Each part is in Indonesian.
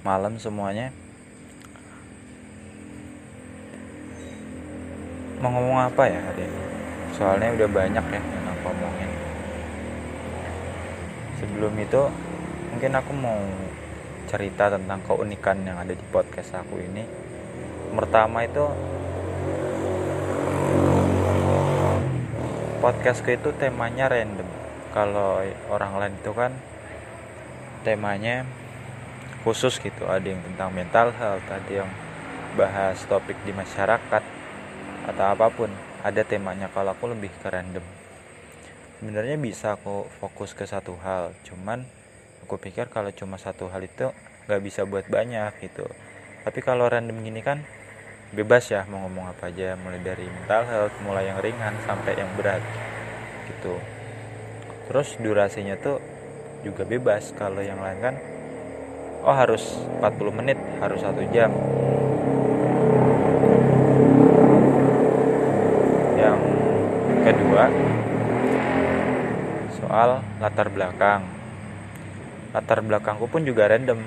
malam semuanya. Mau ngomong apa ya hari ini soalnya udah banyak ya yang aku ngomongin sebelum itu mungkin aku mau cerita tentang keunikan yang ada di podcast aku ini. Pertama itu podcastku itu temanya random. Kalau orang lain itu kan temanya khusus gitu. Ada yang tentang mental health ada yang bahas topik di masyarakat atau apa pun. Ada temanya. Kalau aku lebih ke random. Sebenarnya bisa aku fokus ke satu hal. Cuman aku pikir kalau cuma satu hal itu nggak bisa buat banyak gitu. Tapi kalau random gini kan bebas ya mau ngomong apa aja. Mulai dari mental health mulai yang ringan sampai yang berat gitu. Terus durasinya tuh juga bebas. Kalau yang lain kan oh harus 40 menit harus satu jam. Yang kedua soal latar belakang. Latar belakangku pun juga random.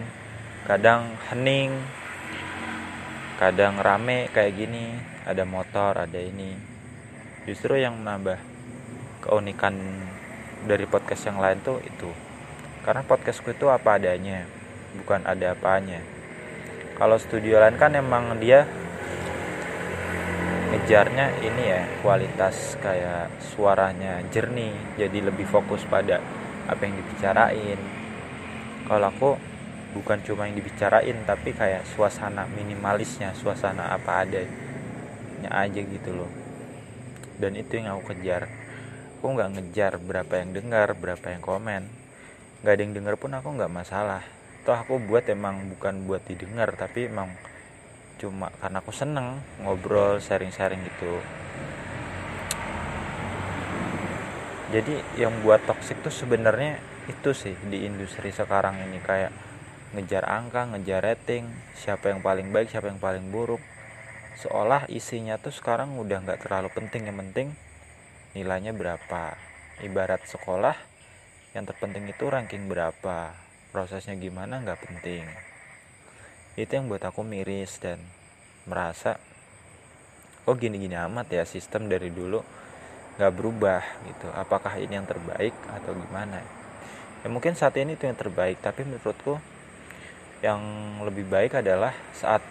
Kadang hening kadang rame kayak gini. Ada motor ada ini. Justru yang menambah keunikan dari podcast yang lain tuh itu. Karena podcastku itu apa adanya bukan ada apanya. Kalau studio lain kan emang dia ngejarnya ini ya kualitas kayak suaranya jernih jadi lebih fokus pada apa yang dibicarain. Kalau aku bukan cuma yang dibicarain tapi kayak suasana minimalisnya suasana apa adanya aja gitu loh. Dan itu yang aku kejar. Aku nggak ngejar berapa yang dengar berapa yang komen. Nggak ada yang dengar pun aku nggak masalah toh aku buat emang bukan buat didengar tapi emang cuma karena aku seneng ngobrol sharing-sharing gitu jadi yang buat toxic tuh sebenarnya itu sih di industri sekarang ini kayak ngejar angka, ngejar rating, siapa yang paling baik, siapa yang paling buruk. Seolah isinya tuh sekarang udah nggak terlalu penting, yang penting nilainya berapa. Ibarat sekolah, yang terpenting itu ranking berapa, prosesnya gimana nggak penting. Itu yang buat aku miris dan merasa, oh gini-gini amat ya sistem dari dulu nggak berubah gitu. Apakah ini yang terbaik atau gimana? Ya mungkin saat ini itu yang terbaik, tapi menurutku yang lebih baik adalah saat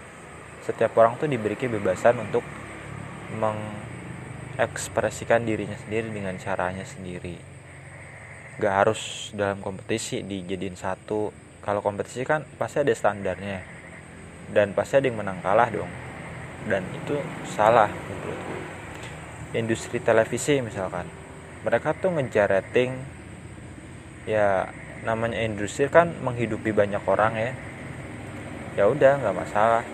setiap orang tuh diberi kebebasan untuk mengekspresikan dirinya sendiri dengan caranya sendiri gak harus dalam kompetisi dijadiin satu. Kalau kompetisi kan pasti ada standarnya. Dan pasti ada yang menang kalah dong. Dan itu salah menurutku industri televisi misalkan. Mereka tuh ngejar rating. Ya namanya industri kan menghidupi banyak orang ya. Ya udah nggak masalah.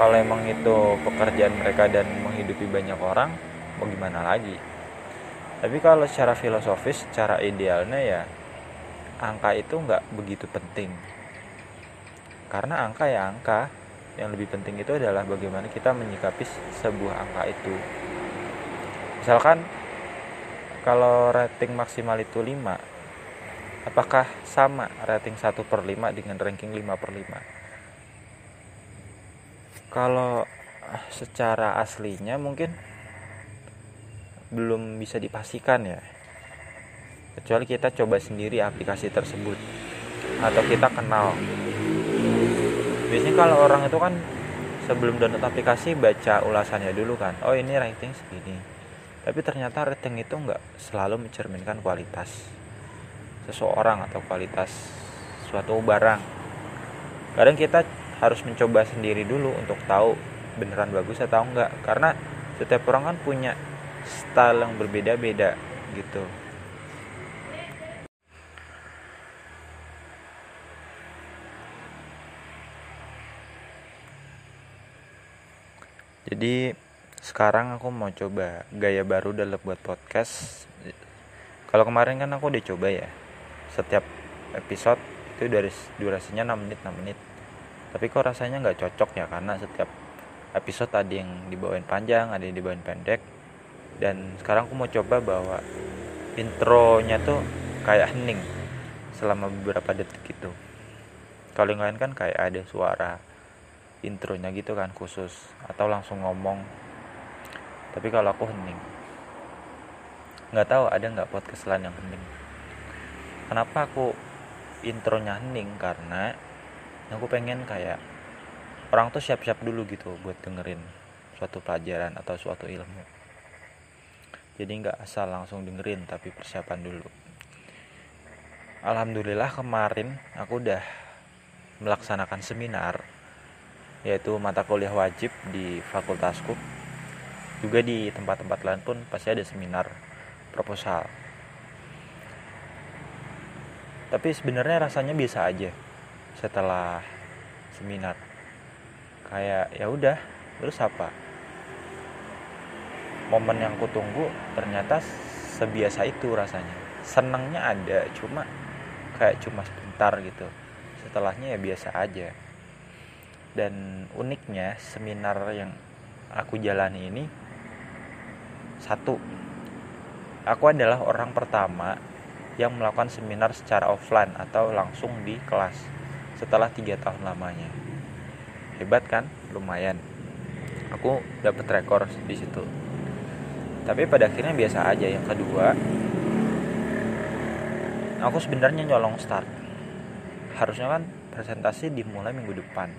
Kalau emang itu pekerjaan mereka dan menghidupi banyak orang mau gimana lagi tapi kalau secara filosofis secara idealnya ya angka itu nggak begitu penting. Karena angka ya angka. Yang lebih penting itu adalah bagaimana kita menyikapi sebuah angka itu. Misalkan kalau rating maksimal itu 5 apakah sama rating 1 per 5 dengan ranking 5 per 5 kalau secara aslinya mungkin belum bisa dipastikan ya. Kecuali kita coba sendiri aplikasi tersebut. Atau kita kenal. Biasanya kalau orang itu kan sebelum download aplikasi baca ulasannya dulu kan. Oh ini rating segini. Tapi ternyata rating itu nggak selalu mencerminkan kualitas seseorang atau kualitas suatu barang. Kadang kita harus mencoba sendiri dulu untuk tahu beneran bagus atau enggak karena setiap orang kan punya style yang berbeda-beda gitu. Jadi sekarang aku mau coba gaya baru dalam buat podcast. Kalau kemarin kan aku udah coba ya setiap episode itu dari durasinya 6 menit 6 menit. Tapi kok rasanya nggak cocok ya karena setiap episode ada yang dibawain panjang ada yang dibawain pendek dan sekarang aku mau coba bawa intronya tuh kayak hening selama beberapa detik gitu. Kalau yang lain kan kayak ada suara intronya gitu kan khusus atau langsung ngomong. Tapi kalau aku hening. Nggak tahu ada nggak podcast lain yang hening. Kenapa aku intronya hening? Karena aku pengen kayak orang tuh siap-siap dulu gitu buat dengerin suatu pelajaran atau suatu ilmu jadi nggak asal langsung dengerin tapi persiapan dulu. Alhamdulillah kemarin aku udah melaksanakan seminar yaitu mata kuliah wajib di fakultasku. Juga di tempat-tempat lain pun pasti ada seminar proposal. Tapi sebenarnya rasanya biasa aja setelah seminar. Kayak ya udah terus apa momen yang kutunggu ternyata sebiasa itu rasanya. Senangnya ada cuma kayak cuma sebentar gitu. Setelahnya ya biasa aja. Dan uniknya seminar yang aku jalani ini satu aku adalah orang pertama yang melakukan seminar secara offline atau langsung di kelas setelah tiga tahun lamanya. Hebat kan? Lumayan. Aku dapat rekor di situ tapi pada akhirnya biasa aja yang kedua aku sebenarnya nyolong start. Harusnya kan presentasi dimulai minggu depan.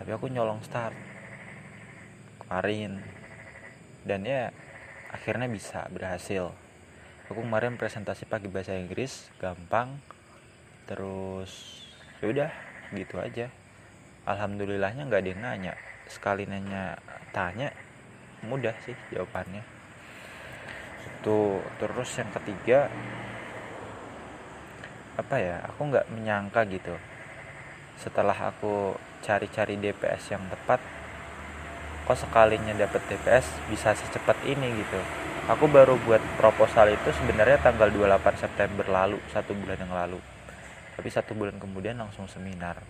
Tapi aku nyolong start kemarin. Dan ya akhirnya bisa berhasil. Aku kemarin presentasi pakai bahasa Inggris gampang. Terus ya udah gitu aja. Alhamdulillahnya nggak ada yang nanya. Sekali nanya tanya mudah sih jawabannya itu terus yang ketiga apa ya aku nggak menyangka gitu. Setelah aku cari-cari DPS yang tepat kok sekalinya dapet DPS bisa secepat ini gitu. Aku baru buat proposal itu sebenarnya tanggal 28 September lalu satu bulan yang lalu. Tapi satu bulan kemudian langsung seminar.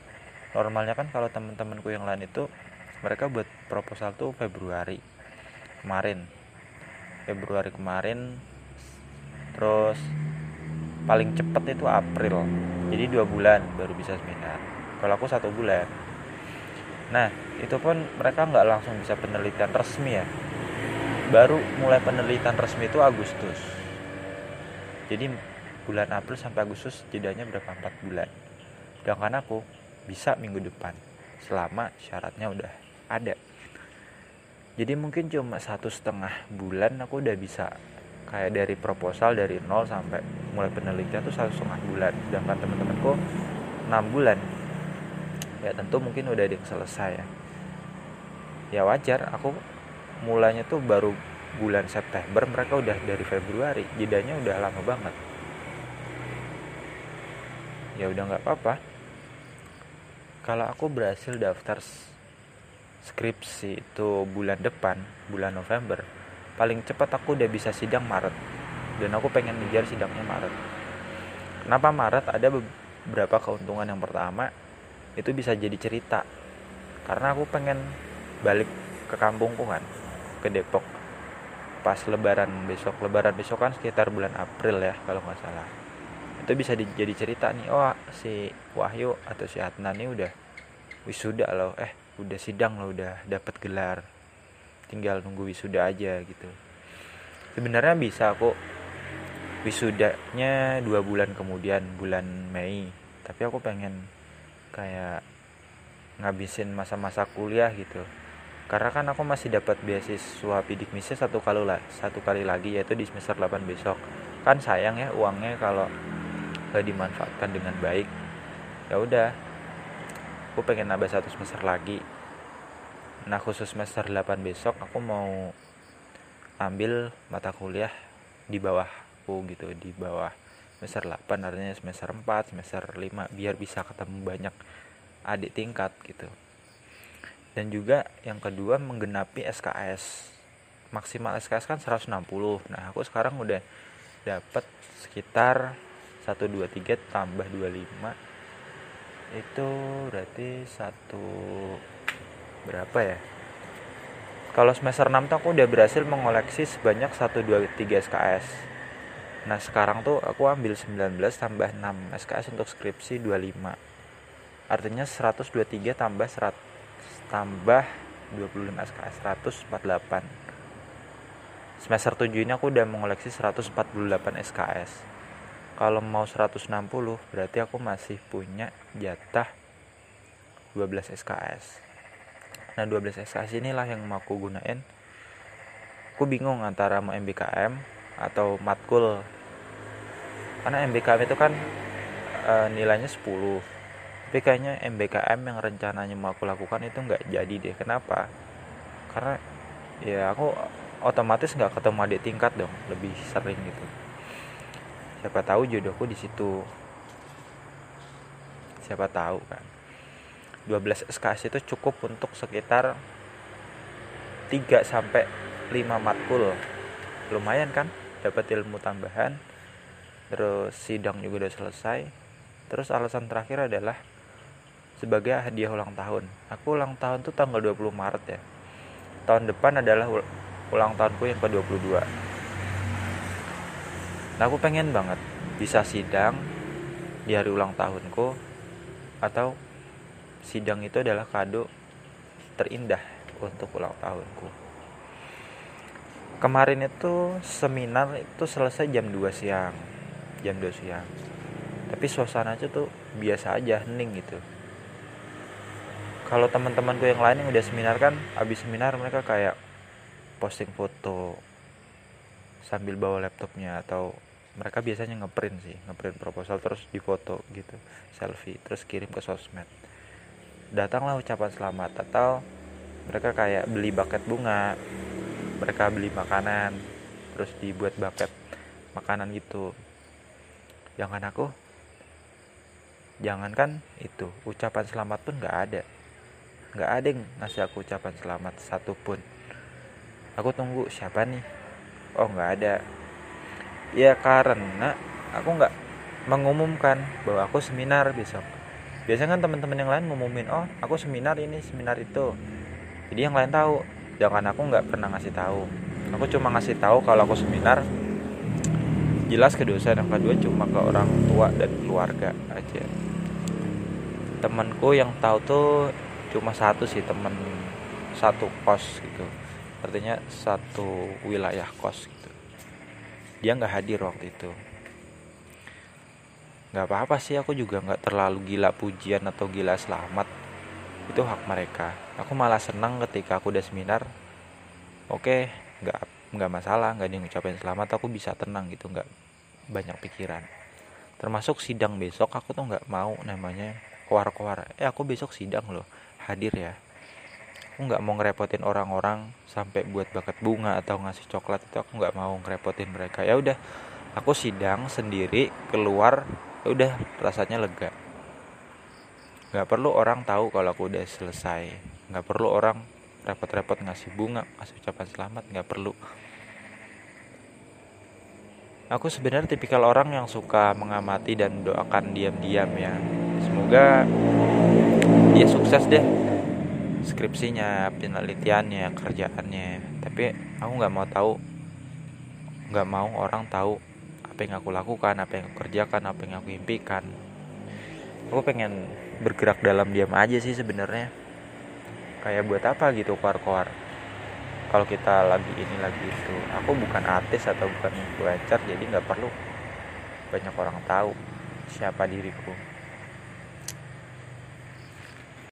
Normalnya kan kalau teman-temanku yang lain itu mereka buat proposal tuh Februari kemarin Februari kemarin. Terus paling cepet itu April. Jadi dua bulan baru bisa seminar kalau aku satu bulan. Nah itu pun mereka nggak langsung bisa penelitian resmi ya. Baru mulai penelitian resmi itu Agustus. Jadi bulan April sampai Agustus jedanya berapa? Empat bulan. Sedangkan aku bisa minggu depan. Selama syaratnya udah ada jadi mungkin cuma satu setengah bulan aku udah bisa kayak dari proposal dari nol sampai mulai penelitian tuh satu setengah bulan. Sedangkan teman-temanku enam bulan. Ya tentu mungkin udah ada yang selesai ya. Ya wajar aku mulanya tuh baru bulan September mereka udah dari Februari jedanya udah lama banget. Ya udah nggak apa-apa. Kalau aku berhasil daftar skripsi itu bulan depan bulan November paling cepat aku udah bisa sidang Maret. Dan aku pengen ngejar sidangnya Maret. Kenapa Maret? Ada beberapa keuntungan. Yang pertama itu bisa jadi cerita. Karena aku pengen balik ke kampungku kan ke Depok. Pas lebaran besok lebaran besok kan sekitar bulan April ya kalau nggak salah. Itu bisa jadi cerita nih oh si Wahyu atau si Adnan nih udah wisuda loh. Eh udah sidang loh udah dapat gelar. Tinggal nunggu wisuda aja gitu. Sebenarnya bisa kok. Wisudanya dua bulan kemudian bulan Mei. Tapi aku pengen kayak ngabisin masa-masa kuliah gitu. Karena kan aku masih dapat beasiswa bidik misi satu kali lah satu kali lagi yaitu di semester 8 besok. Kan sayang ya uangnya kalau dimanfaatkan dengan baik. Ya udah aku pengen nambah satu semester lagi. Nah khusus semester 8 besok aku mau ambil mata kuliah di bawahku gitu di bawah semester 8 artinya semester 4 semester 5 biar bisa ketemu banyak adik tingkat gitu. Dan juga yang kedua menggenapi SKS maksimal SKS kan 160 nah aku sekarang udah dapat sekitar 123 tambah 25 itu berarti satu berapa ya? Kalau semester 6 tuh aku udah berhasil mengoleksi sebanyak 1, 2, 3 SKS nah sekarang tuh aku ambil 19 tambah 6 SKS untuk skripsi 25 artinya 123 tambah 100 tambah 25 SKS 148 semester 7 ini aku udah mengoleksi 148 SKS kalau mau 160 berarti aku masih punya jatah 12 SKS nah 12 SKS inilah yang mau aku gunain. Aku bingung antara mau MBKM atau matkul. Karena MBKM itu kan e, nilainya 10 tapi kayaknya MBKM yang rencananya mau aku lakukan itu nggak jadi deh. Kenapa? Karena ya aku otomatis nggak ketemu adik tingkat dong lebih sering gitu siapa tahu jodohku di situ. Siapa tahu kan. 12 SKS itu cukup untuk sekitar 3 sampai 5 matkul. Lumayan kan? Dapat ilmu tambahan. Terus sidang juga udah selesai. Terus alasan terakhir adalah sebagai hadiah ulang tahun. Aku ulang tahun tuh tanggal 20 Maret ya. Tahun depan adalah ulang tahunku yang ke-22 aku pengen banget bisa sidang di hari ulang tahunku atau sidang itu adalah kado terindah untuk ulang tahunku. Kemarin itu seminar itu selesai jam 2 siang jam 2 siang. Tapi suasananya tuh biasa aja hening gitu. Kalau teman-temanku yang lain yang udah seminar kan abis seminar mereka kayak posting foto sambil bawa laptopnya atau mereka biasanya ngeprint sih ngeprint proposal terus difoto gitu selfie terus kirim ke sosmed. Datanglah ucapan selamat atau mereka kayak beli bucket bunga mereka beli makanan terus dibuat bucket makanan gitu. Jangan aku jangankan itu ucapan selamat pun nggak ada. Nggak ada yang ngasih aku ucapan selamat satupun. Aku tunggu siapa nih oh nggak ada. Ya karena aku nggak mengumumkan bahwa aku seminar besok. Biasanya kan teman-teman yang lain ngumumin oh aku seminar ini seminar itu. Jadi yang lain tahu. Jangan aku nggak pernah ngasih tahu. Aku cuma ngasih tahu kalau aku seminar jelas ke dosen. Yang kedua cuma ke orang tua dan keluarga aja. Temanku yang tahu tuh cuma satu sih temen satu kos gitu artinya satu wilayah kos gitu. Dia nggak hadir waktu itu. Nggak apa-apa sih aku juga nggak terlalu gila pujian atau gila selamat. Itu hak mereka. Aku malah senang ketika aku udah seminar oke nggak nggak masalah nggak ada yang ngucapin selamat aku bisa tenang gitu nggak banyak pikiran. Termasuk sidang besok aku tuh nggak mau namanya koar-koar eh aku besok sidang loh hadir ya aku nggak mau ngerepotin orang-orang sampai buat bakat bunga atau ngasih coklat itu aku nggak mau ngerepotin mereka. Ya udah aku sidang sendiri keluar Ya udah rasanya lega. Nggak perlu orang tahu kalau aku udah selesai. Nggak perlu orang repot-repot ngasih bunga ngasih ucapan selamat nggak perlu. Aku sebenarnya tipikal orang yang suka mengamati dan doakan diam-diam ya. Semoga dia sukses deh skripsinya penelitiannya kerjaannya. Tapi aku nggak mau tahu. Nggak mau orang tahu apa yang aku lakukan apa yang aku kerjakan apa yang aku impikan. Aku pengen bergerak dalam diam aja sih sebenarnya. Kayak buat apa gitu keluar-keluar? Kalau kita lagi ini lagi itu. Aku bukan artis atau bukan influencer jadi nggak perlu banyak orang tahu siapa diriku